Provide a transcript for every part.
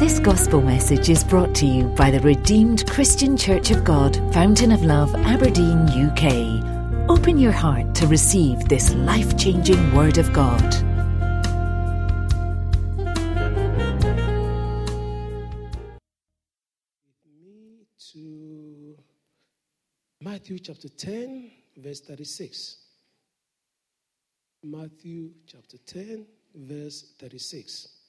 This gospel message is brought to you by the Redeemed Christian Church of God, Fountain of Love, Aberdeen, UK. Open your heart to receive this life changing Word of God. me to Matthew chapter 10, verse 36. Matthew chapter 10, verse 36.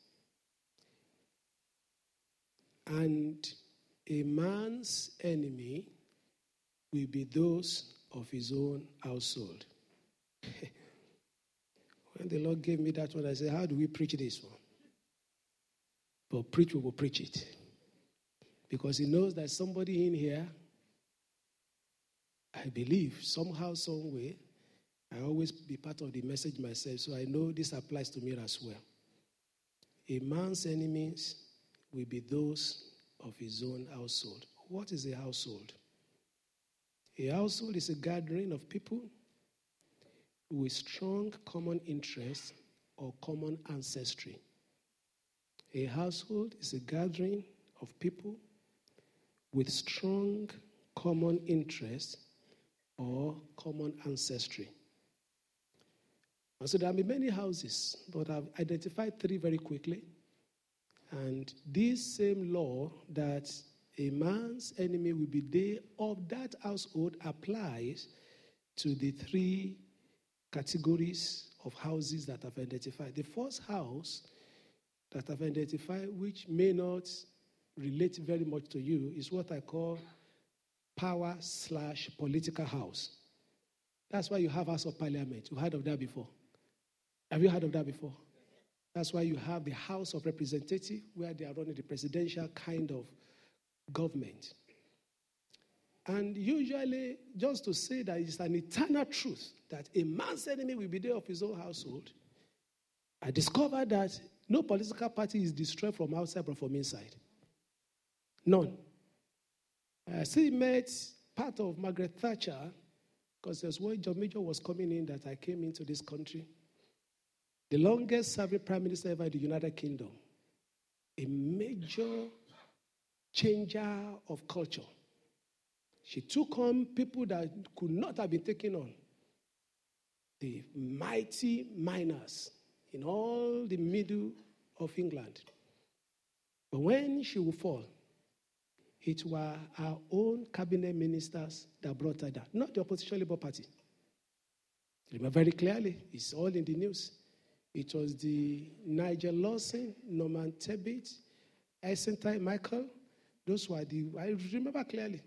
And a man's enemy will be those of his own household. when the Lord gave me that one, I said, How do we preach this one? But preach, we will preach it because he knows that somebody in here, I believe, somehow, some way, I always be part of the message myself, so I know this applies to me as well. A man's enemies will be those of his own household. What is a household? A household is a gathering of people with strong common interests or common ancestry. A household is a gathering of people with strong common interests or common ancestry. And so there have been many houses, but I've identified three very quickly. And this same law that a man's enemy will be they of that household applies to the three categories of houses that I've identified. The first house that I've identified, which may not relate very much to you, is what I call power slash political house. That's why you have House of Parliament. You heard of that before? Have you heard of that before? That's why you have the House of Representative, where they are running the presidential kind of government. And usually, just to say that it's an eternal truth that a man's enemy will be there of his own household, I discovered that no political party is destroyed from outside but from inside. None. I still met part of Margaret Thatcher because there's when John Major was coming in that I came into this country. The longest serving prime minister ever in the United Kingdom. A major changer of culture. She took on people that could not have been taken on. The mighty miners in all the middle of England. But when she would fall, it were our own cabinet ministers that brought her down, not the opposition Labour Party. Remember very clearly, it's all in the news. It was the Nigel Lawson, Norman Tebbit, Heseltine Michael. Those were the, I remember clearly.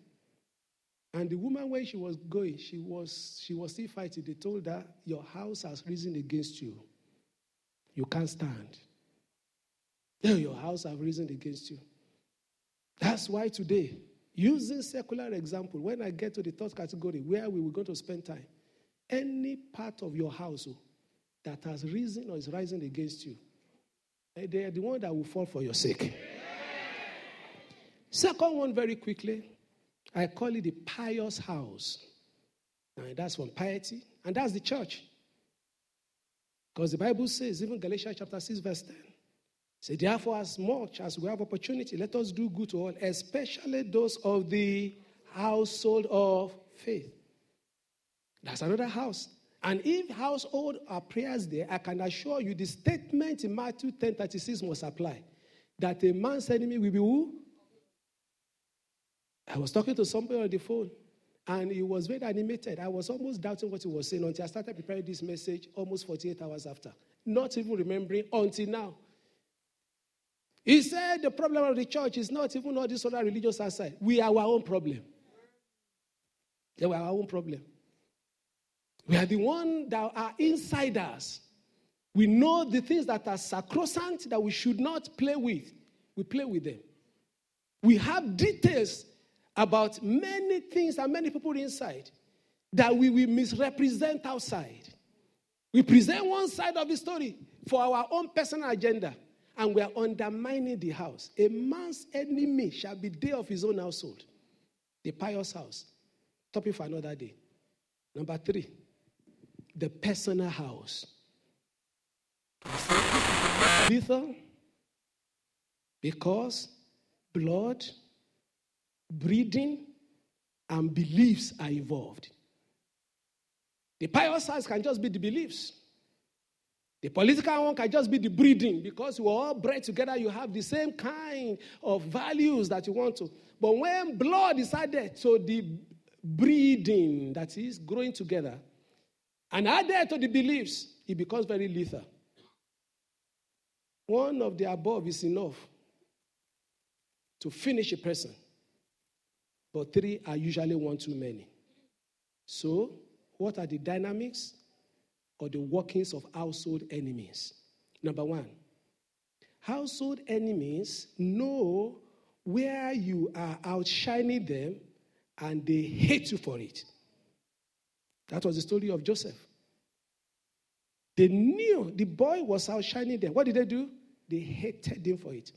And the woman, when she was going, she was, she was still fighting. They told her, Your house has risen against you. You can't stand. Your house has risen against you. That's why today, using secular example, when I get to the third category, where we were going to spend time, any part of your house oh, that has risen or is rising against you, eh, they are the one that will fall for your sake. Second one, very quickly, I call it the pious house. And that's from piety, and that's the church. Because the Bible says, even Galatians chapter 6, verse 10, say, therefore, as much as we have opportunity, let us do good to all, especially those of the household of faith. That's another house. And if household are prayers there, I can assure you the statement in Matthew 10 36 must apply. That a man's enemy will be who? I was talking to somebody on the phone, and he was very animated. I was almost doubting what he was saying until I started preparing this message almost 48 hours after. Not even remembering until now. He said the problem of the church is not even all this other religious outside. We are our own problem. They were our own problem. We are the one that are insiders. We know the things that are sacrosanct that we should not play with. We play with them. We have details about many things and many people inside that we will misrepresent outside. We present one side of the story for our own personal agenda, and we are undermining the house. A man's enemy shall be day of his own household, the pious house. Topic for another day. Number three, the personal house. Lethal, Because blood, breeding, and beliefs are involved. The pious side can just be the beliefs. The political one can just be the breeding because you are all bred together, you have the same kind of values that you want to. But when blood is added to the breeding that is growing together and add added to the beliefs, it becomes very lethal. One of the above is enough to finish a person, but three are usually one too many. So, what are the dynamics or the workings of household enemies? Number one, household enemies know where you are outshining them and they hate you for it. That was the story of Joseph. They knew the boy was outshining them. What did they do? They hated him for it.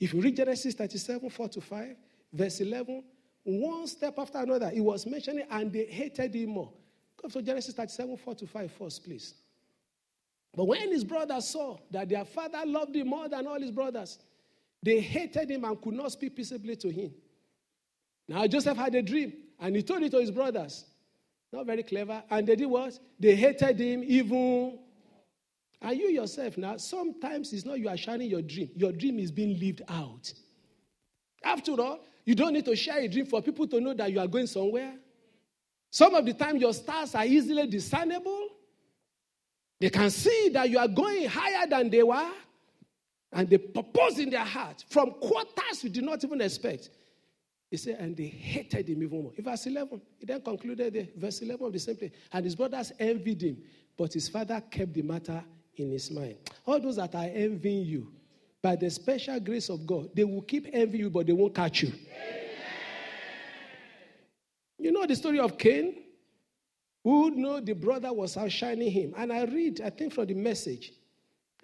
If you read Genesis 37, 4 to 5, verse 11, one step after another, he was mentioning, and they hated him more. Go to Genesis 37, 4 to 5 first, please. But when his brothers saw that their father loved him more than all his brothers, they hated him and could not speak peaceably to him. Now Joseph had a dream and he told it to his brothers. Not very clever. And they did what? They hated him even. And you yourself now, sometimes it's not you are sharing your dream, your dream is being lived out. After all, you don't need to share a dream for people to know that you are going somewhere. Some of the time, your stars are easily discernible. They can see that you are going higher than they were. And they propose in their heart from quarters you did not even expect. He said, and they hated him even more. In verse 11, he then concluded the verse 11 of the same place. And his brothers envied him, but his father kept the matter in his mind. All those that are envying you, by the special grace of God, they will keep envying you, but they won't catch you. You know the story of Cain? Who know the brother was outshining him. And I read, I think from the message.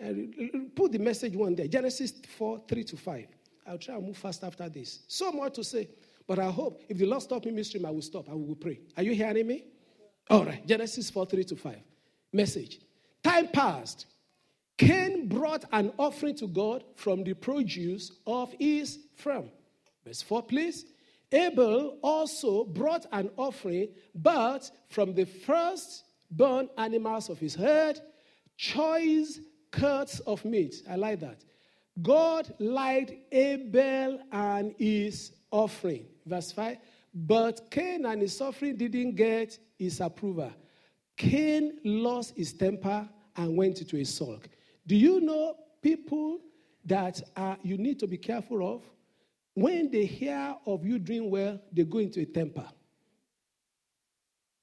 I put the message one there. Genesis 4, 3 to 5. I'll try and move fast after this. So more to say. But I hope if the Lord stop me midstream, I will stop and we will pray. Are you hearing me? All right. Genesis 4, 3 to 5. Message. Time passed. Cain brought an offering to God from the produce of his farm. Verse 4, please. Abel also brought an offering, but from the first born animals of his herd, choice cuts of meat. I like that. God liked Abel and his offering. Verse 5. But Cain and his offering didn't get his approval. Cain lost his temper and went into a sulk. Do you know people that are, you need to be careful of? When they hear of you doing well, they go into a temper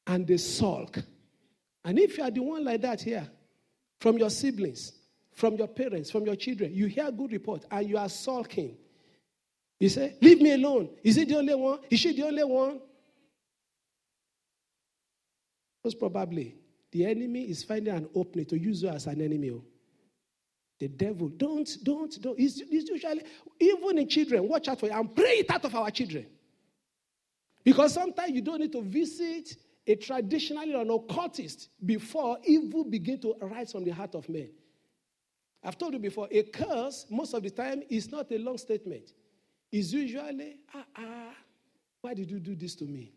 and they sulk. And if you are the one like that here, from your siblings, from your parents, from your children, you hear good report and you are sulking. You say, Leave me alone. Is he the only one? Is she the only one? Most probably, the enemy is finding an opening to use you as an enemy. Oh. The devil, don't, don't, don't. It's, it's usually, even in children, watch out for it and pray it out of our children. Because sometimes you don't need to visit a traditionally or an occultist before evil begin to arise from the heart of men. I've told you before, a curse, most of the time, is not a long statement. It's usually, ah, ah, why did you do this to me?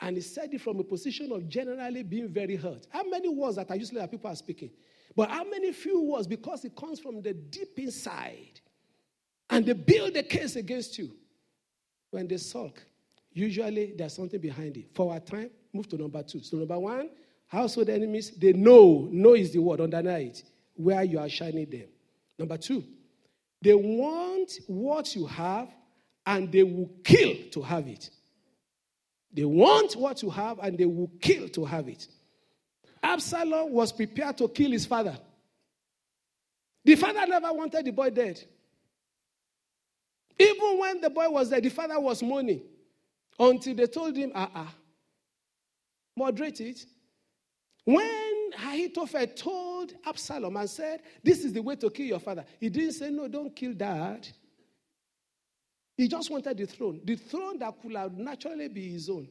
And he said it from a position of generally being very hurt. How many words that are usually that people are speaking? But how many few words? Because it comes from the deep inside. And they build a case against you. When they sulk, usually there's something behind it. For our time, move to number two. So, number one, household enemies, they know. Know is the word, underline it, where you are shining them. Number two, they want what you have and they will kill to have it. They want what you have and they will kill to have it. Absalom was prepared to kill his father. The father never wanted the boy dead. Even when the boy was there, the father was mourning until they told him, ah, ah, moderate it. When Ahithophel told Absalom and said, This is the way to kill your father, he didn't say, No, don't kill dad. He just wanted the throne, the throne that could have naturally be his own.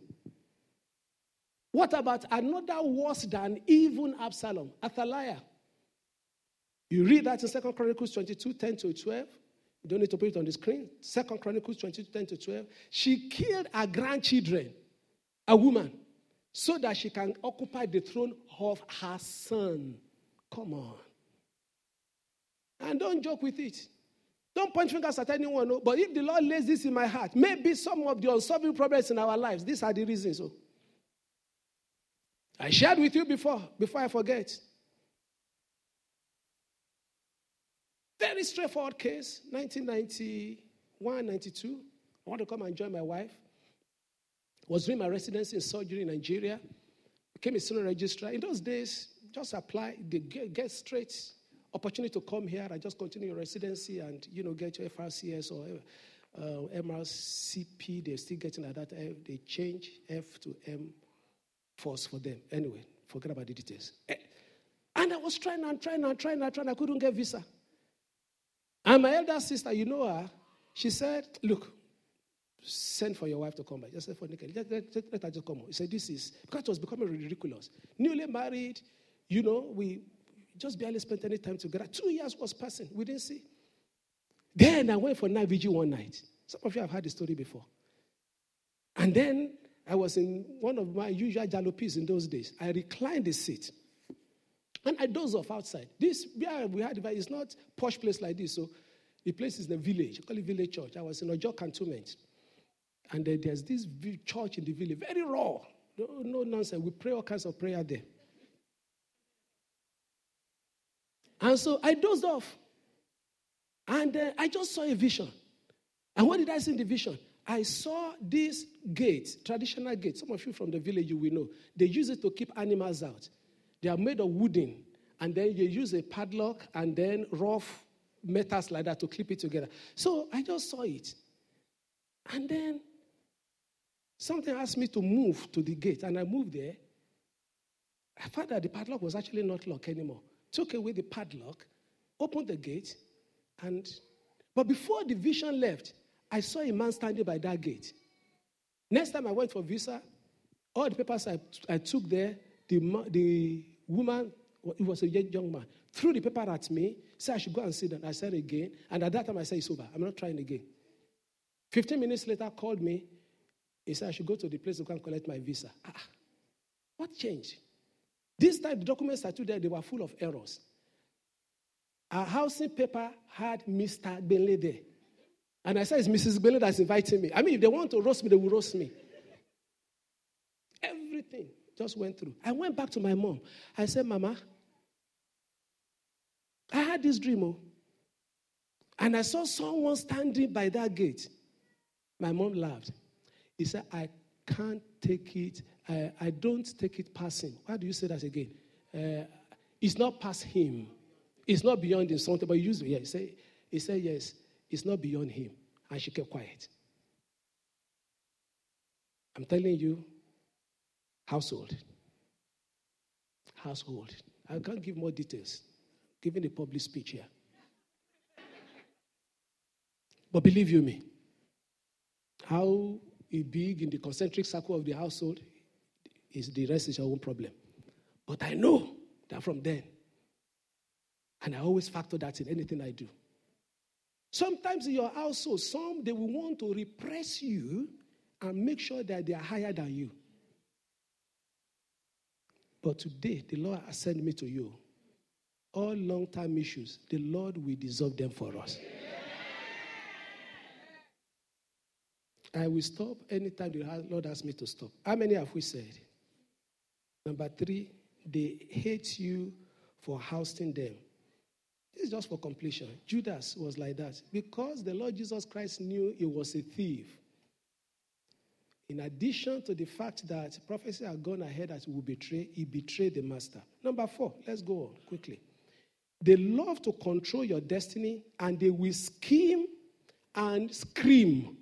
What about another worse than even Absalom, Athaliah? You read that in 2 Chronicles 22 10 to 12. You don't need to put it on the screen. Second Chronicles 22, 10 to 12. She killed her grandchildren, a woman, so that she can occupy the throne of her son. Come on. And don't joke with it. Don't point fingers at anyone. No. But if the Lord lays this in my heart, maybe some of the unsolved problems in our lives, these are the reasons. So. I shared with you before, before I forget. Very straightforward case, 1991, 92. I want to come and join my wife. Was doing my residency in surgery in Nigeria. Became a senior registrar. In those days, just apply, get, get straight opportunity to come here. I just continue your residency and you know get your FRCS or uh, MRCP. They're still getting at that. They change F to M force for them. Anyway, forget about the details. Eh, and I was trying and trying and trying and trying. I couldn't get visa. And my elder sister, you know her, she said, Look, send for your wife to come back. Just say for Nikki, let, let, let, let her just come He said, This is, because it was becoming ridiculous. Newly married, you know, we just barely spent any time together. Two years was passing. We didn't see. Then I went for night vigil one night. Some of you have heard the story before. And then I was in one of my usual jalopies in those days. I reclined the seat. And I dozed off outside. This, yeah, we had, it's not posh place like this. So the place is the village. I call it village church. I was in a Ojo cantonment. And then there's this church in the village, very raw. No, no nonsense. We pray all kinds of prayer there. And so I dozed off. And uh, I just saw a vision. And what did I see in the vision? I saw this gate, traditional gate. Some of you from the village, you will know. They use it to keep animals out. They are made of wooden, and then you use a padlock and then rough metals like that to clip it together. So I just saw it. And then something asked me to move to the gate, and I moved there. I found that the padlock was actually not locked anymore. Took away the padlock, opened the gate, and but before the vision left, I saw a man standing by that gate. Next time I went for visa, all the papers I, I took there, the, the woman, it was a young man, threw the paper at me, said I should go and sit down. I said again, and at that time I said, it's over. I'm not trying again. 15 minutes later, called me. He said I should go to the place to and collect my visa. Ah, what changed? This time, the documents I took there, they were full of errors. Our housing paper had Mr. There. And I said, it's Mrs. Gbenle that's inviting me. I mean, if they want to roast me, they will roast me. Everything just went through. I went back to my mom. I said, Mama, I had this dream, oh, and I saw someone standing by that gate. My mom laughed. He said, I can't take it. I, I don't take it him. Why do you say that again? Uh, it's not past him. It's not beyond him. Something, but he used it. Yeah, he said, he said, yes, it's not beyond him. And she kept quiet. I'm telling you, Household. Household. I can't give more details, giving a public speech here. But believe you me, how big in the concentric circle of the household is the rest is your own problem. But I know that from then, and I always factor that in anything I do. Sometimes in your household, some they will want to repress you and make sure that they are higher than you. But today, the Lord has sent me to you. All long term issues, the Lord will dissolve them for us. I will stop anytime the Lord asks me to stop. How many have we said? Number three, they hate you for housing them. This is just for completion. Judas was like that. Because the Lord Jesus Christ knew he was a thief, in addition to the fact that prophecy had gone ahead that he will betray, he betrayed the master. Number four, let's go on quickly. They love to control your destiny and they will scheme and scream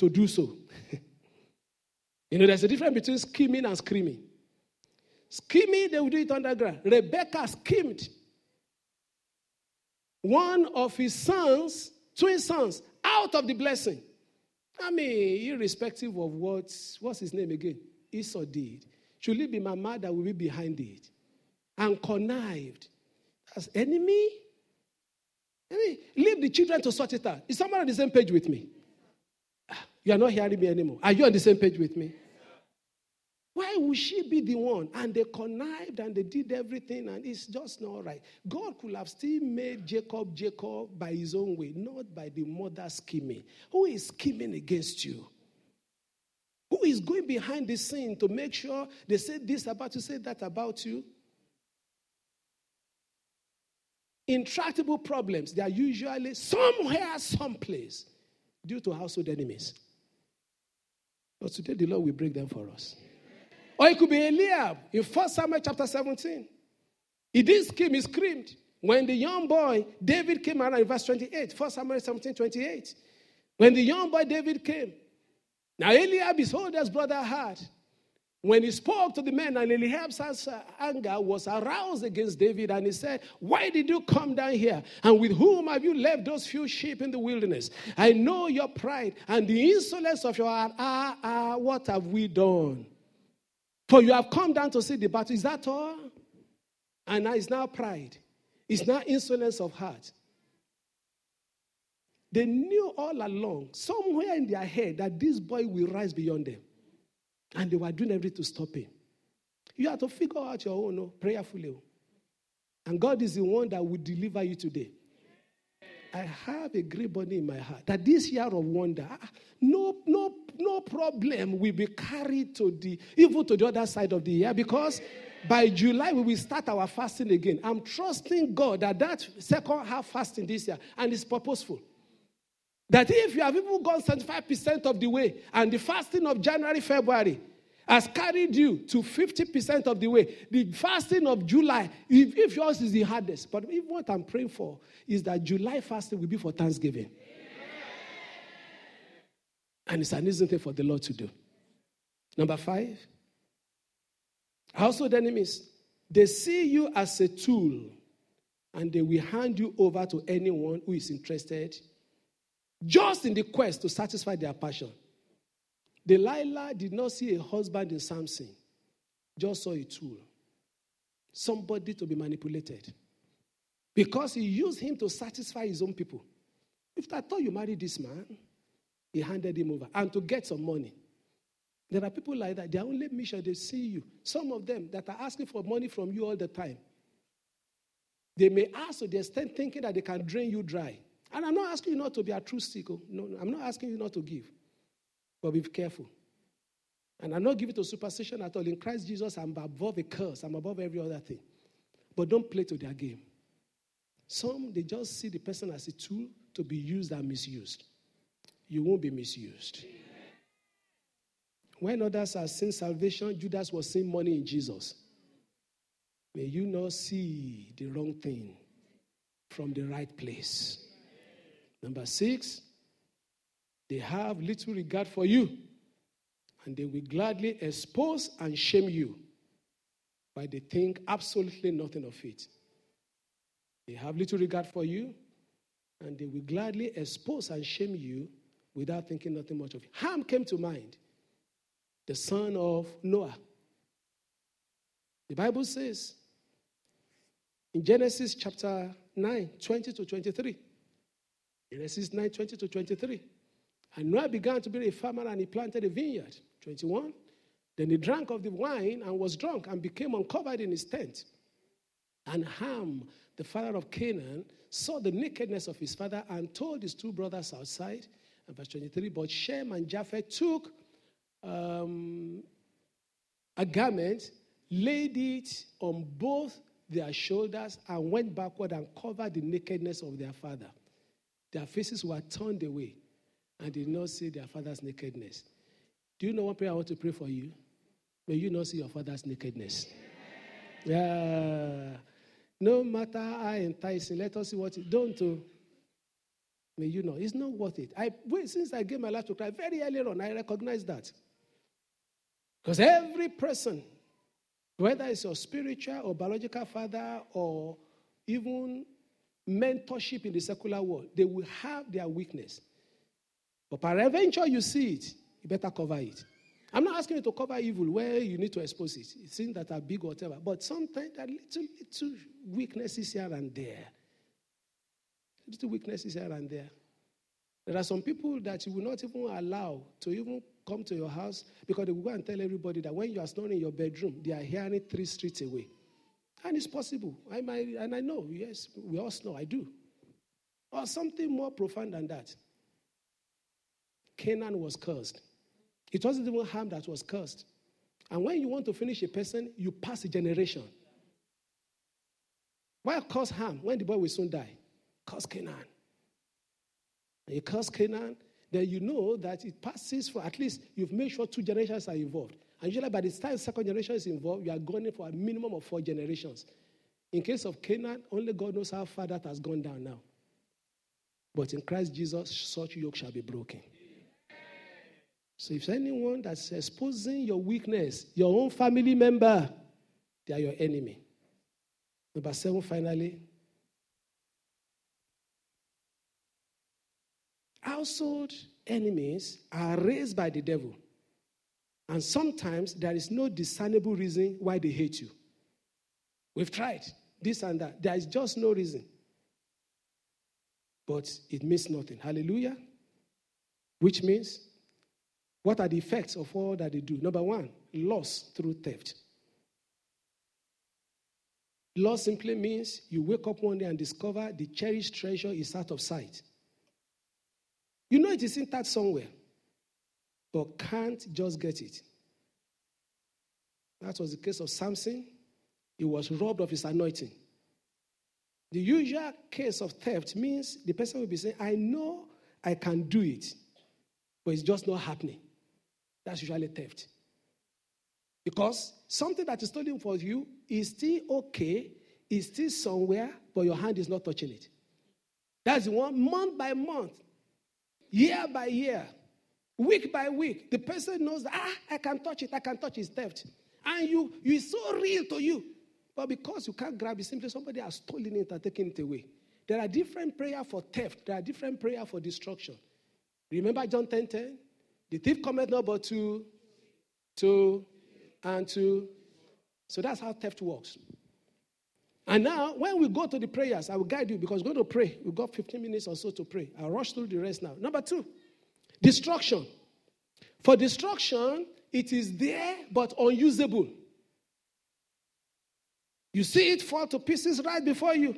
to do so. you know, there's a difference between scheming and screaming. Scheming, they will do it underground. Rebecca schemed. One of his sons, twin sons, out of the blessing. I mean, irrespective of what, what's his name again? Esau did. Should it be my mother will be behind it? And connived. As enemy? I mean, leave the children to sort it out. Is someone on the same page with me? You are not hearing me anymore. Are you on the same page with me? Why would she be the one? And they connived and they did everything, and it's just not right. God could have still made Jacob Jacob by his own way, not by the mother scheming. Who is scheming against you? Who is going behind the scene to make sure they say this about you, say that about you? Intractable problems, they are usually somewhere, someplace, due to household enemies. But today the Lord will break them for us. Or it could be Eliab in 1 Samuel chapter 17. He did scream, he screamed. When the young boy David came around in verse 28, 1 Samuel 17, 28. When the young boy David came, now Eliab, his oldest brother, had. When he spoke to the men, and Eliab's anger was aroused against David, and he said, Why did you come down here? And with whom have you left those few sheep in the wilderness? I know your pride and the insolence of your heart. Ah, ah, what have we done? For you have come down to see the battle. Is that all? And now it's now pride. It's now insolence of heart. They knew all along, somewhere in their head, that this boy will rise beyond them. And they were doing everything to stop him. You have to figure out your own, prayerfully. Oh. And God is the one that will deliver you today. I have a great body in my heart that this year of wonder, ah, no, no, no problem will be carried to the even to the other side of the year because by July we will start our fasting again. I'm trusting God that that second half fasting this year and it's purposeful. That if you have even gone 75% of the way and the fasting of January, February has carried you to 50% of the way. The fasting of July, if, if yours is the hardest, but if what I'm praying for is that July fasting will be for Thanksgiving. And it's an easy thing for the Lord to do. Number five, household enemies. They see you as a tool and they will hand you over to anyone who is interested just in the quest to satisfy their passion. Delilah did not see a husband in Samson, just saw a tool, somebody to be manipulated. Because he used him to satisfy his own people. If I thought you married this man, he handed him over and to get some money. There are people like that. Their only mission, they see you. Some of them that are asking for money from you all the time. They may ask to the extent thinking that they can drain you dry. And I'm not asking you not to be a true. Oh. No, I'm not asking you not to give. But be careful. And I'm not giving to superstition at all. In Christ Jesus, I'm above a curse, I'm above every other thing. But don't play to their game. Some, they just see the person as a tool to be used and misused. You won't be misused. When others are seeing salvation, Judas was seeing money in Jesus. May you not see the wrong thing from the right place. Number six, they have little regard for you, and they will gladly expose and shame you, but they think absolutely nothing of it. They have little regard for you, and they will gladly expose and shame you without thinking nothing much of it. Ham came to mind, the son of Noah. The Bible says in Genesis chapter 9, 20 to 23. Genesis 9, 20 to 23. And Noah began to be a farmer and he planted a vineyard. 21. Then he drank of the wine and was drunk and became uncovered in his tent. And Ham, the father of Canaan, saw the nakedness of his father and told his two brothers outside. And verse 23 But Shem and Japheth took um, a garment, laid it on both their shoulders, and went backward and covered the nakedness of their father. Their faces were turned away and did not see their father's nakedness. Do you know one prayer I want to pray for you? May you not see your father's nakedness. Yeah. No matter how enticing, let us see what it don't do. May you know. It's not worth it. I since I gave my life to Christ very early on, I recognize that. Because every person, whether it's your spiritual or biological father or even mentorship in the secular world, they will have their weakness. But by peradventure you see it, you better cover it. I'm not asking you to cover evil where you need to expose it. Things that are big or whatever. But sometimes there are little, little weaknesses here and there. little weaknesses here and there. There are some people that you will not even allow to even come to your house because they will go and tell everybody that when you are snoring in your bedroom, they are hearing three streets away. And it's possible. I might, and I know, yes, we all know, I do. Or something more profound than that. Canaan was cursed. It wasn't even Ham that was cursed. And when you want to finish a person, you pass a generation. Why curse Ham when the boy will soon die? Curse Canaan. And you curse Canaan, then you know that it passes for at least you've made sure two generations are involved. And usually by the time second generation is involved, you are going for a minimum of four generations. In case of Canaan, only God knows how far that has gone down now. But in Christ Jesus, such yoke shall be broken. So if anyone that's exposing your weakness, your own family member, they are your enemy. Number seven, finally. Household enemies are raised by the devil. And sometimes there is no discernible reason why they hate you. We've tried this and that. There is just no reason. But it means nothing. Hallelujah. Which means, what are the effects of all that they do? Number one, loss through theft. Loss simply means you wake up one day and discover the cherished treasure is out of sight. You know it is in that somewhere but can't just get it. That was the case of Samson. He was robbed of his anointing. The usual case of theft means the person will be saying, I know I can do it, but it's just not happening. That's usually theft. Because something that is stolen for you is still okay, is still somewhere, but your hand is not touching it. That's one month by month, year by year. Week by week, the person knows ah, I can touch it, I can touch his theft. And you, you is so real to you. But because you can't grab it, simply somebody has stolen it and taken it away. There are different prayer for theft. There are different prayer for destruction. Remember John 10 10? The thief cometh not but to, to, and to. So that's how theft works. And now, when we go to the prayers, I will guide you because we're going to pray. We've got 15 minutes or so to pray. I'll rush through the rest now. Number two, Destruction. For destruction, it is there but unusable. You see it fall to pieces right before you,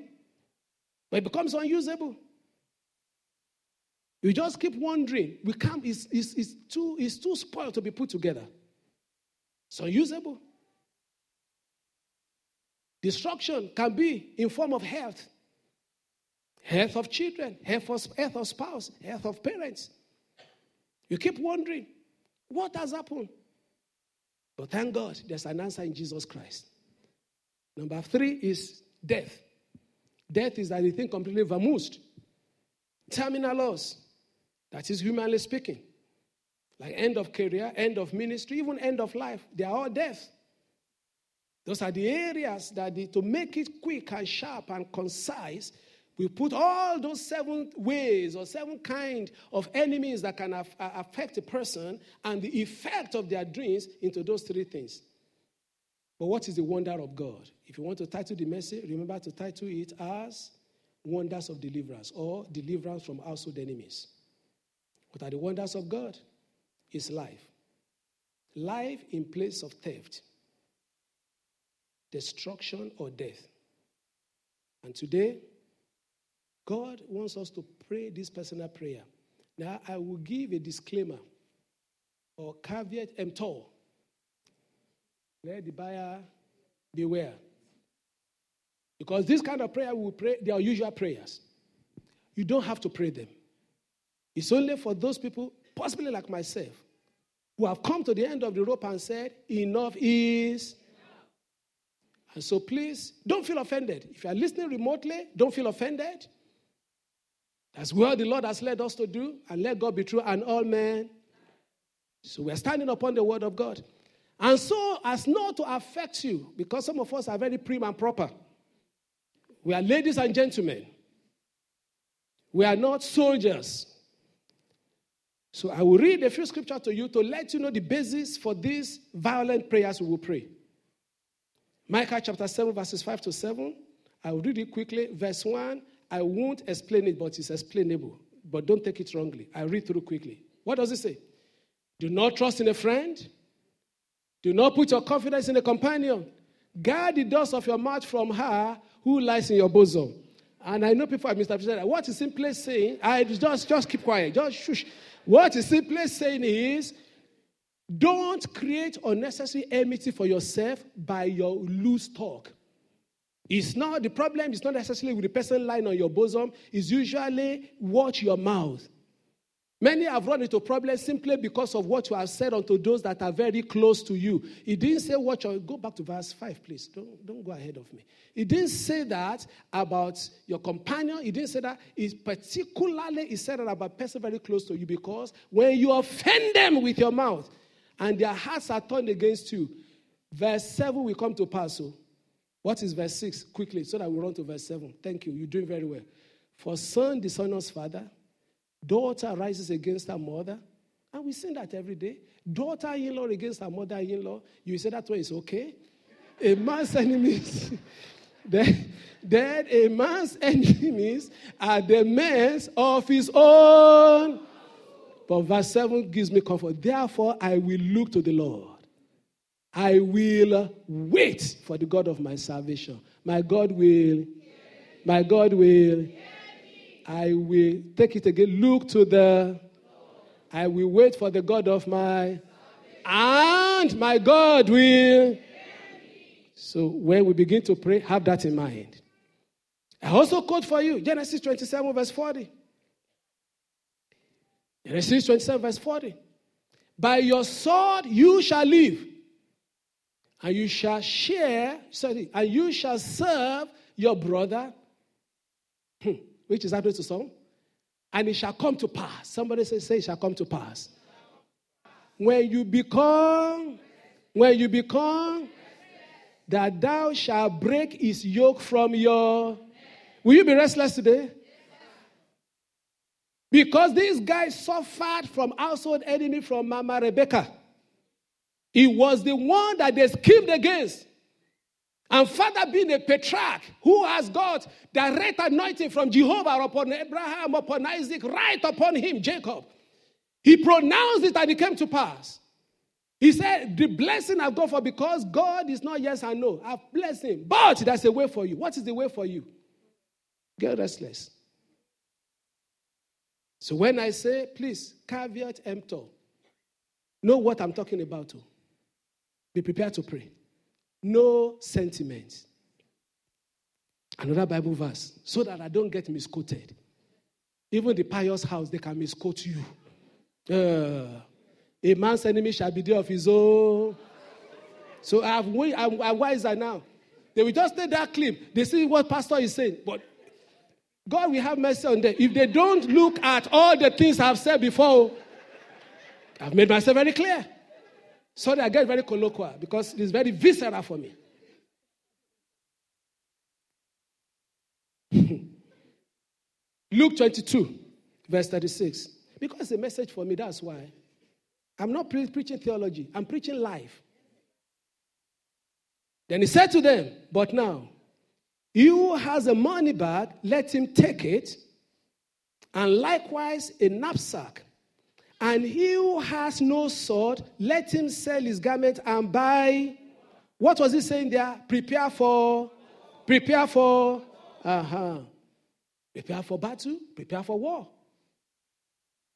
but it becomes unusable. You just keep wondering. We can't, it's, it's, it's, too, it's too spoiled to be put together. It's unusable. Destruction can be in form of health. Health of children, health of, health of spouse, health of parents. You keep wondering, what has happened? But thank God, there's an answer in Jesus Christ. Number three is death. Death is anything completely vamoosed. Terminal loss. That is humanly speaking. Like end of career, end of ministry, even end of life. They are all death. Those are the areas that, the, to make it quick and sharp and concise, we put all those seven ways or seven kind of enemies that can af- affect a person and the effect of their dreams into those three things. But what is the wonder of God? If you want to title the message, remember to title it as Wonders of Deliverance or Deliverance from Household Enemies. What are the wonders of God? Is life. Life in place of theft, destruction, or death. And today, God wants us to pray this personal prayer. Now, I will give a disclaimer or caveat emptor. Let the buyer beware. Because this kind of prayer we pray, they are usual prayers. You don't have to pray them. It's only for those people, possibly like myself, who have come to the end of the rope and said, Enough is. And so please don't feel offended. If you are listening remotely, don't feel offended. That's what the Lord has led us to do, and let God be true and all men. So we're standing upon the word of God. And so, as not to affect you, because some of us are very prim and proper. We are ladies and gentlemen. We are not soldiers. So I will read a few scriptures to you to let you know the basis for these violent prayers we will pray. Micah chapter 7, verses 5 to 7. I will read it quickly. Verse 1 I won't explain it, but it's explainable. But don't take it wrongly. I read through quickly. What does it say? Do not trust in a friend. Do not put your confidence in a companion. Guard the doors of your mouth from her who lies in your bosom. And I know people have misunderstood that. What is simply saying, I just, just keep quiet, just shush. What is simply saying is, don't create unnecessary enmity for yourself by your loose talk. It's not the problem, it's not necessarily with the person lying on your bosom, it's usually watch your mouth. Many have run into problems simply because of what you have said unto those that are very close to you. He didn't say what you go back to verse 5, please. Don't, don't go ahead of me. He didn't say that about your companion. He didn't say that. He particularly he said that about a person very close to you because when you offend them with your mouth and their hearts are turned against you, verse 7 will come to pass. So, what is verse 6? Quickly, so that we run to verse 7. Thank you. You're doing very well. For son dishonors father Daughter rises against her mother. And we see that every day. Daughter in law against her mother in law. You say that way is okay. A man's enemies. then, then a man's enemies are the men of his own. But verse 7 gives me comfort. Therefore, I will look to the Lord. I will wait for the God of my salvation. My God will. My God will. I will take it again. Look to the. I will wait for the God of my. And my God will. So when we begin to pray, have that in mind. I also quote for you Genesis 27, verse 40. Genesis 27, verse 40. By your sword you shall live, and you shall share, sorry, and you shall serve your brother. Hmm which is happening to some, and it shall come to pass. Somebody say, say it shall come to pass. When you become, when you become, that thou shalt break his yoke from your. Will you be restless today? Because this guy suffered from household enemy from Mama Rebecca. He was the one that they schemed against. And Father being a patriarch who has got direct anointing from Jehovah upon Abraham, upon Isaac, right upon him, Jacob. He pronounced it and it came to pass. He said, The blessing I've got for because God is not yes and no. I've blessed him. But there's a way for you. What is the way for you? Get restless. So when I say, please, caveat emptor, know what I'm talking about. Too. Be prepared to pray no sentiments. Another Bible verse, so that I don't get misquoted. Even the pious house, they can misquote you. Uh, a man's enemy shall be there of his own. So I'm, I'm, I'm wiser now. They will just take that clip. They see what pastor is saying. But God will have mercy on them. If they don't look at all the things I've said before, I've made myself very clear. Sorry, I get very colloquial because it is very visceral for me. Luke 22, verse 36. Because the message for me, that's why. I'm not pre- preaching theology, I'm preaching life. Then he said to them, But now, he who has a money bag, let him take it, and likewise a knapsack and he who has no sword, let him sell his garment and buy. What was he saying there? Prepare for, prepare for, uh huh. Prepare for battle, prepare for war.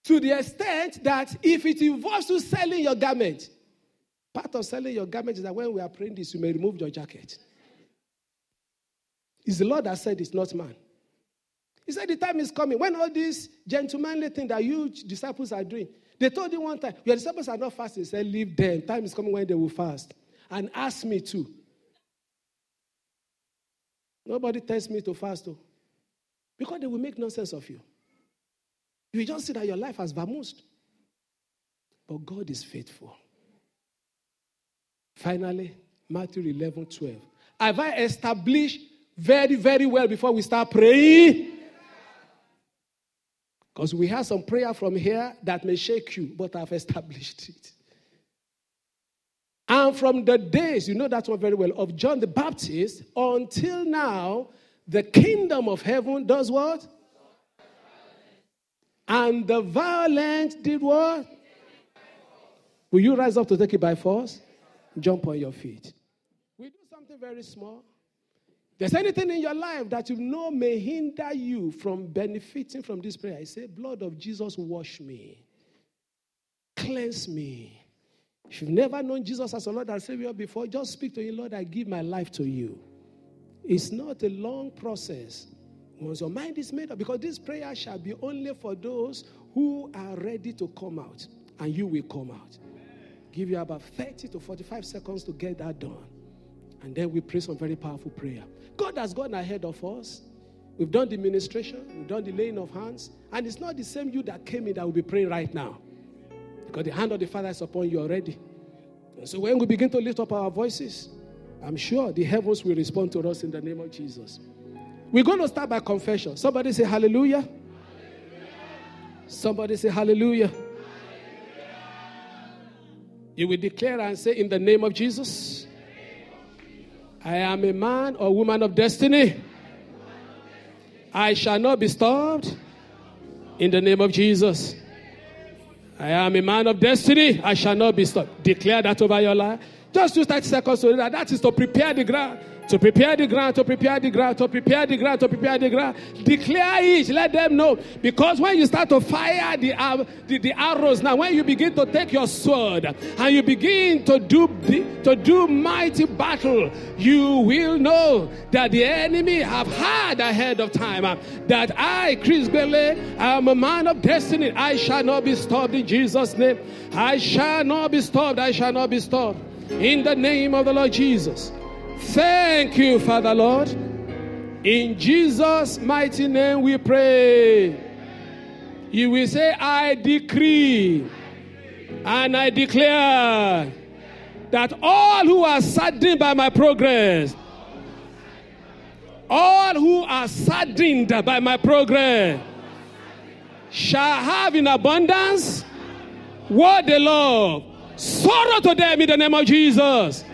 To the extent that if it involves you selling your garment, part of selling your garment is that when we are praying this, you may remove your jacket. It's the Lord that said it's not man. He said, The time is coming. When all these gentlemanly things that you disciples are doing, they told him one time, Your disciples are not fasting. He said, Leave them. Time is coming when they will fast. And ask me too. Nobody tells me to fast, though. Because they will make nonsense of you. You just see that your life has vamoosed. But God is faithful. Finally, Matthew 11 12. Have I established very, very well before we start praying? Because we have some prayer from here that may shake you, but I've established it. And from the days, you know that one very well, of John the Baptist until now, The kingdom of heaven does what? And the violent did what? Will you rise up to take it by force? Jump on your feet. We do something very small. There's anything in your life that you know may hinder you from benefiting from this prayer. I say, Blood of Jesus, wash me, cleanse me. If you've never known Jesus as a Lord and Savior before, just speak to Him, Lord, I give my life to you. It's not a long process. Once your mind is made up, because this prayer shall be only for those who are ready to come out, and you will come out. Give you about 30 to 45 seconds to get that done. And then we pray some very powerful prayer. God has gone ahead of us. We've done the ministration, we've done the laying of hands, and it's not the same you that came in that will be praying right now. Because the hand of the Father is upon you already. And so when we begin to lift up our voices, I'm sure the heavens will respond to us in the name of Jesus. We're going to start by confession. Somebody say hallelujah. hallelujah. Somebody say hallelujah. hallelujah. You will declare and say, In the name of Jesus, I am a man or woman of destiny. I shall not be stopped. In the name of Jesus. I am a man of destiny. I shall not be stopped. Declare that over your life. Just use 30 seconds to do that. That is to prepare the ground to prepare the ground, to prepare the ground, to prepare the ground, to prepare the ground. Declare it, let them know. Because when you start to fire the, uh, the, the, arrows, now when you begin to take your sword and you begin to do to do mighty battle, you will know that the enemy have had ahead of time that I, Chris Gbenle, I am a man of destiny. I shall not be stopped in Jesus' name. I shall not be stopped. I shall not be stopped. In the name of the Lord Jesus. Thank you, Father Lord. In Jesus' mighty name we pray. You will say, I decree and I declare that all who are saddened by my progress, all who are saddened by my progress, shall have in abundance what they love. Sorrow to them in the name of Jesus.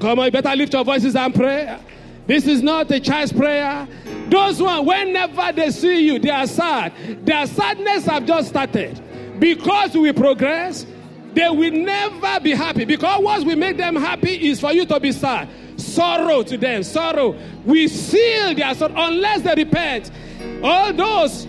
Come on, you better lift your voices and pray. This is not a child's prayer. Those one, whenever they see you, they are sad. Their sadness have just started. Because we progress, they will never be happy. Because once we make them happy is for you to be sad. Sorrow to them, sorrow. We seal their sorrow unless they repent. All those,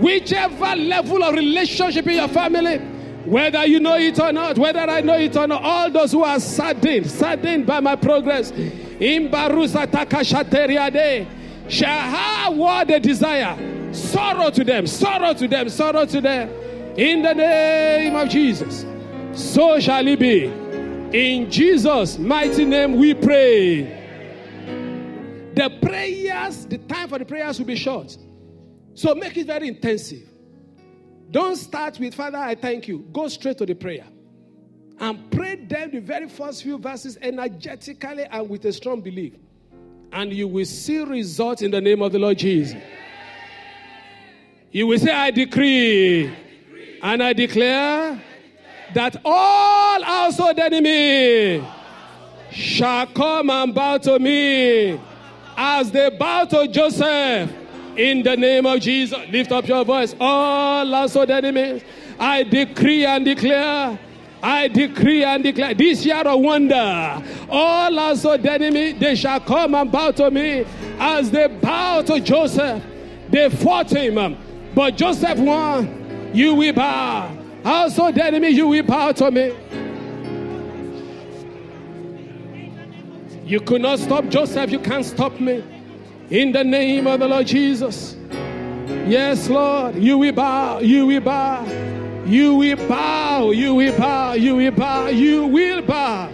whichever level of relationship in your family, whether you know it or not, whether I know it or not, all those who are saddened, saddened by my progress, in Barusa Takashateriade, shall have what they desire. Sorrow to them, sorrow to them, sorrow to them. In the name of Jesus. So shall it be. In Jesus' mighty name we pray. The prayers, the time for the prayers will be short. So make it very intensive. Don't start with, Father, I thank you. Go straight to the prayer. And pray them the very first few verses energetically and with a strong belief. And you will see results in the name of the Lord Jesus. You will say, I decree, and I declare that all household enemy shall come and bow to me as they bow to Joseph in the name of Jesus, lift up your voice. All household enemies, I decree and declare. I decree and declare this year of wonder, all household enemies, they shall come and bow to me as they bow to Joseph. They fought him, but Joseph won. You will bow. Household enemy, you will bow to me. You could not stop Joseph, you can't stop me. In the name of the Lord Jesus. Yes, Lord, you will bow, you will bow, you will bow, you will bow, you will bow, you will bow.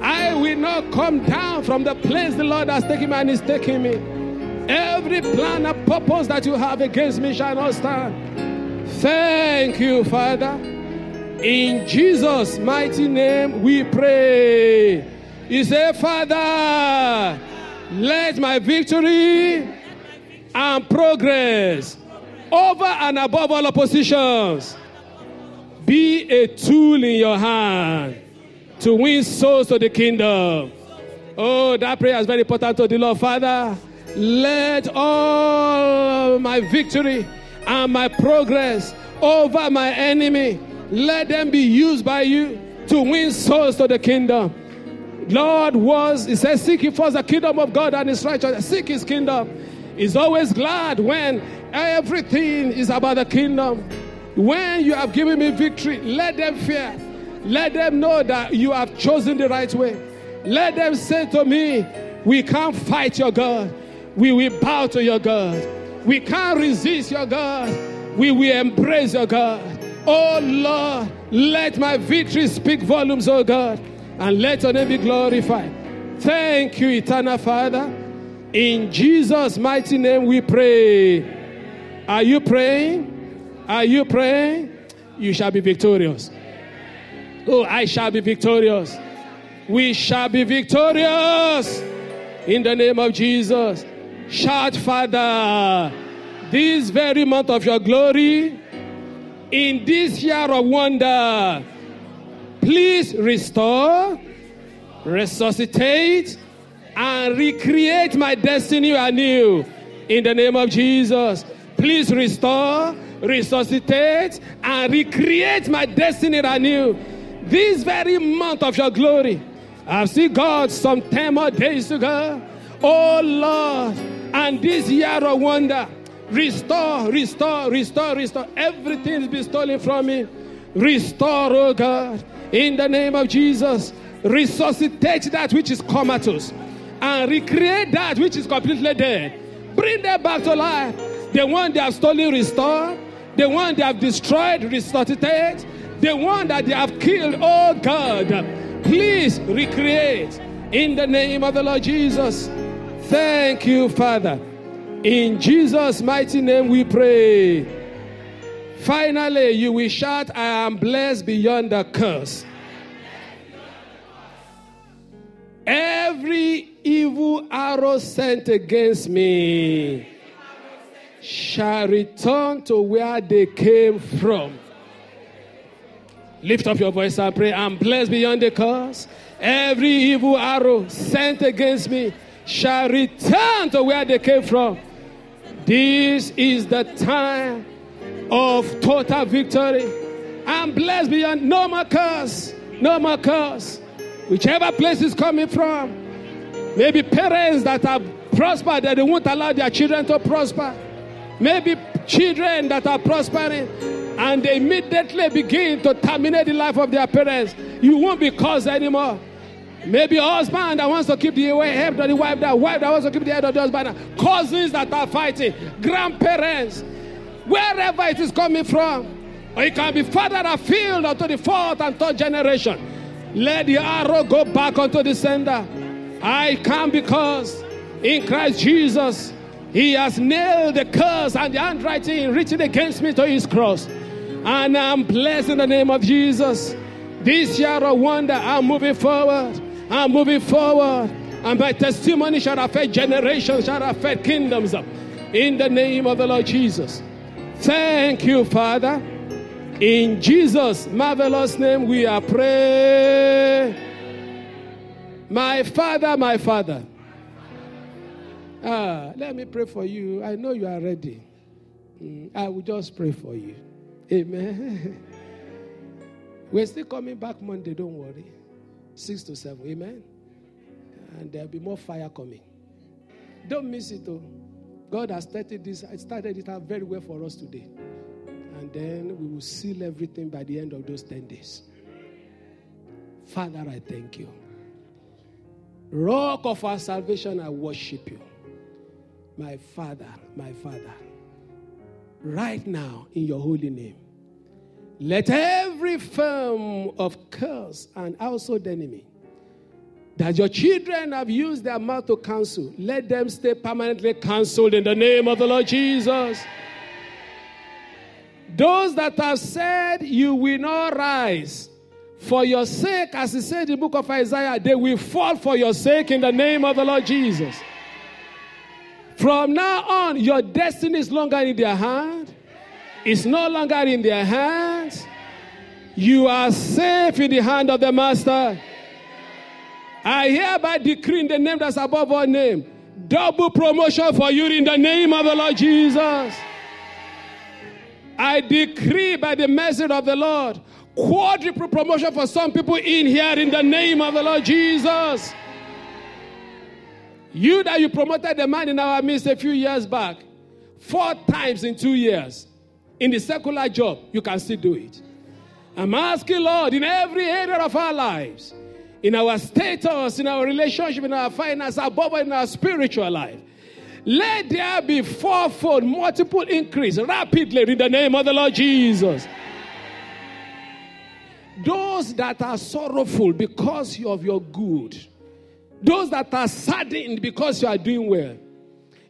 I will not come down from the place the Lord has taken me and is taking me. Every plan and purpose that you have against me shall not stand. Thank you, Father. In Jesus' mighty name we pray. You say, Father, let my victory and progress over and above all oppositions be a tool in your hand to win souls to the kingdom. Oh, that prayer is very important to the Lord. Father, Let all my victory and my progress over my enemy, let them be used by you to win souls to the kingdom. Lord was, he says, seek ye first the kingdom of God and his righteousness. Seek his kingdom. He's always glad when everything is about the kingdom. When you have given me victory, let them fear. Let them know that you have chosen the right way. Let them say to me, We can't fight your God. We will bow to your God. We can't resist your God. We will embrace your God. Oh Lord, let my victory speak volumes, oh God, and let your name be glorified. Thank you, eternal Father. In Jesus' mighty name we pray. Are you praying? Are you praying? You shall be victorious. Oh, I shall be victorious. We shall be victorious in the name of Jesus. Shout, Father, this very month of your glory, in this year of wonder, please restore, resuscitate, and recreate my destiny anew in the name of Jesus. Please restore, resuscitate, and recreate my destiny anew. This very month of your glory, I've seen God some 10 more days to go. Oh Lord, and this year of wonder, restore, restore, restore, restore. Everything's been stolen from me. Restore, oh God, in the name of Jesus. Resuscitate that which is comatose and recreate that which is completely dead. Bring them back to life. The one they have stolen, restore. The one they have destroyed, resuscitate. The one that they have killed, oh God, please recreate in the name of the Lord Jesus. Thank you, Father. In Jesus' mighty name we pray. Finally, you will shout, I am blessed beyond the curse. Every evil arrow sent against me shall return to where they came from. Lift up your voice and pray. I'm blessed beyond the curse. Every evil arrow sent against me shall return to where they came from. This is the time of total victory. I'm blessed beyond no more curse. No more curse. Whichever place is coming from. Maybe parents that have prospered that they won't allow their children to prosper. Maybe children that are prospering and they immediately begin to terminate the life of their parents. You won't be cursed anymore. Maybe a husband that wants to keep the head of the wife, that wife that wants to keep the head of the husband, cousins that are fighting, grandparents, wherever it is coming from. Or it can be further afield unto the fourth and third generation. Let the arrow go back unto the sender. I come because in Christ Jesus, He has nailed the curse and the handwriting written against me to His cross. And I'm blessed in the name of Jesus. This year of wonder, I'm moving forward. I'm moving forward. And my testimony shall affect generations, shall affect kingdoms. In the name of the Lord Jesus. Thank you, Father. In Jesus' marvelous name, we are praying. My Father, my Father. Ah, let me pray for you. I know you are ready. Mm, I will just pray for you. Amen. We're still coming back Monday, don't worry. Six to seven. Amen. And there'll be more fire coming. Don't miss it, though. God has started this, started it out very well for us today. And then we will seal everything by the end of those 10 days. Father, I thank you. Rock of our salvation, I worship you. My Father, my Father, right now in your holy name, let every form of curse and household enemy that your children have used their mouth to counsel, let them stay permanently cancelled in the name of the Lord Jesus. Those that have said you will not rise for your sake, as he said in the book of Isaiah, they will fall for your sake in the name of the Lord Jesus. From now on, your destiny is longer in their hand. It's no longer in their hands. You are safe in the hand of the Master. I hereby decree in the name that's above all name Double promotion for you in the name of the Lord Jesus. I decree by the message of the Lord quadruple promotion for some people in here in the name of the Lord Jesus. You that you promoted the man in our midst a few years back, four times in two years, in the secular job, you can still do it. I'm asking, Lord, in every area of our lives, in our status, in our relationship, in our finance, above in our spiritual life, let there be fourfold, multiple increase rapidly in the name of the Lord Jesus. Those that are sorrowful because of your good, those that are saddened because you are doing well,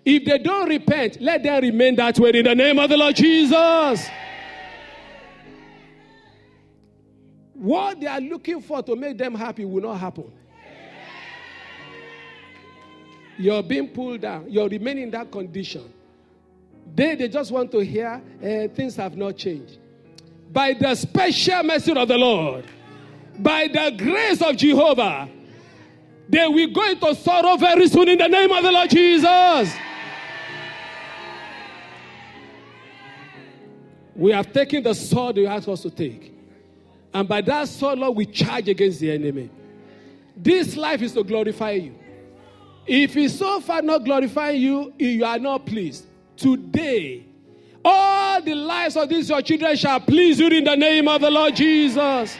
if they don't repent, let them remain that way in the name of the Lord Jesus. What they are looking for to make them happy will not happen. You're being pulled down. You're remaining in that condition. They, they just want to hear uh, things have not changed. By the special mercy of the Lord, by the grace of Jehovah, they will go into sorrow very soon in the name of the Lord Jesus. We have taken the sword you asked us to take. And by that sword, Lord, we charge against the enemy. This life is to glorify you. If it's so far not glorifying you, you are not pleased. Today, all the lives of these your children shall please you in the name of the Lord Jesus.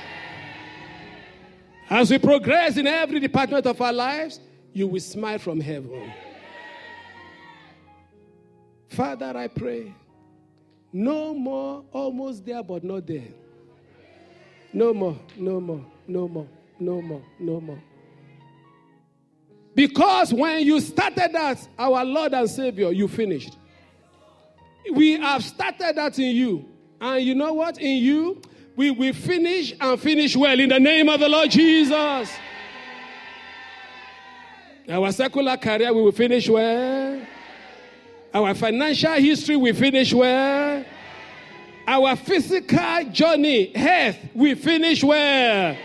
As we progress in every department of our lives, you will smile from heaven. Father, I pray. No more almost there, but not there. No more, no more, no more, no more, no more. Because when you started that, our Lord and Savior, you finished. We have started that in you. And you know what? In you, we will finish and finish well in the name of the Lord Jesus. Our secular career, we will finish well. Our financial history, we finish well. Our physical journey, health, we finish well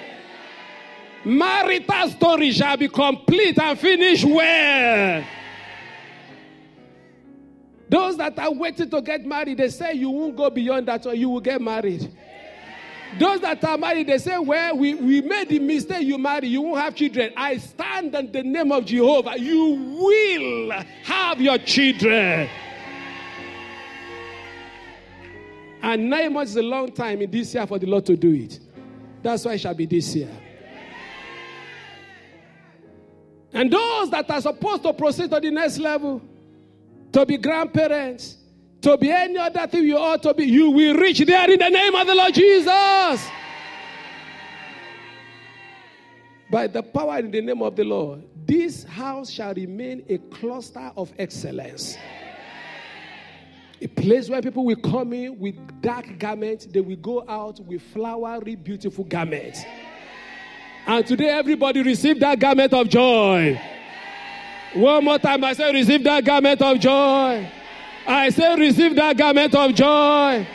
marital story shall be complete and finished well. Those that are waiting to get married, they say you won't go beyond that or you will get married. Those that are married, they say, Well, we, we made the mistake you marry, you won't have children. I stand in the name of Jehovah. You will have your children. And nine months is a long time in this year for the Lord to do it. That's why it shall be this year. And those that are supposed to proceed to the next level, to be grandparents, to be any other thing you ought to be, you will reach there in the name of the Lord Jesus. By the power in the name of the Lord, this house shall remain a cluster of excellence. A place where people will come in with dark garments, they will go out with flowery, beautiful garments. And today, everybody receive that garment of joy. One more time, I say, receive that garment of joy. I say, receive that garment of joy.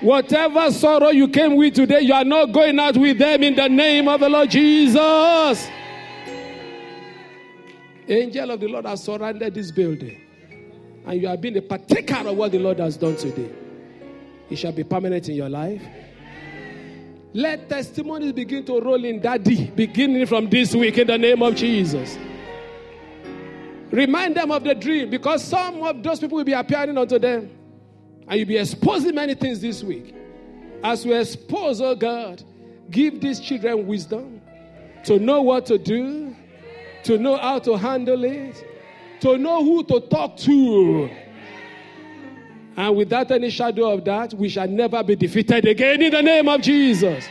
Whatever sorrow you came with today, you are not going out with them in the name of the Lord Jesus. Angel of the Lord has surrounded this building. And you have been a partaker of what the Lord has done today. It shall be permanent in your life. Let testimonies begin to roll in, Daddy, beginning from this week in the name of Jesus. Remind them of the dream because some of those people will be appearing unto them. And you'll be exposing many things this week. As we expose, oh God, give these children wisdom to know what to do, to know how to handle it, to know who to talk to. And without any shadow of that, we shall never be defeated again in the name of Jesus.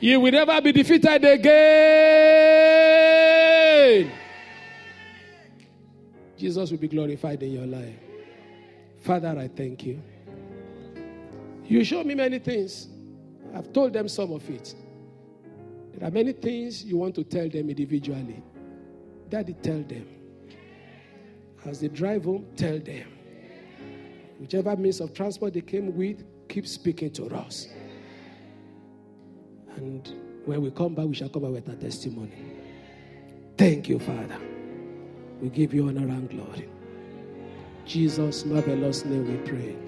You will never be defeated again. Jesus will be glorified in your life. Father, I thank you. You show me many things. I've told them some of it. There are many things you want to tell them individually. Daddy, tell them. As they drive home, tell them. Whichever means of transport they came with, keep speaking to us. And when we come back, we shall come back with a testimony. Thank you, Father. We give you honor and glory. Jesus' marvelous name we pray.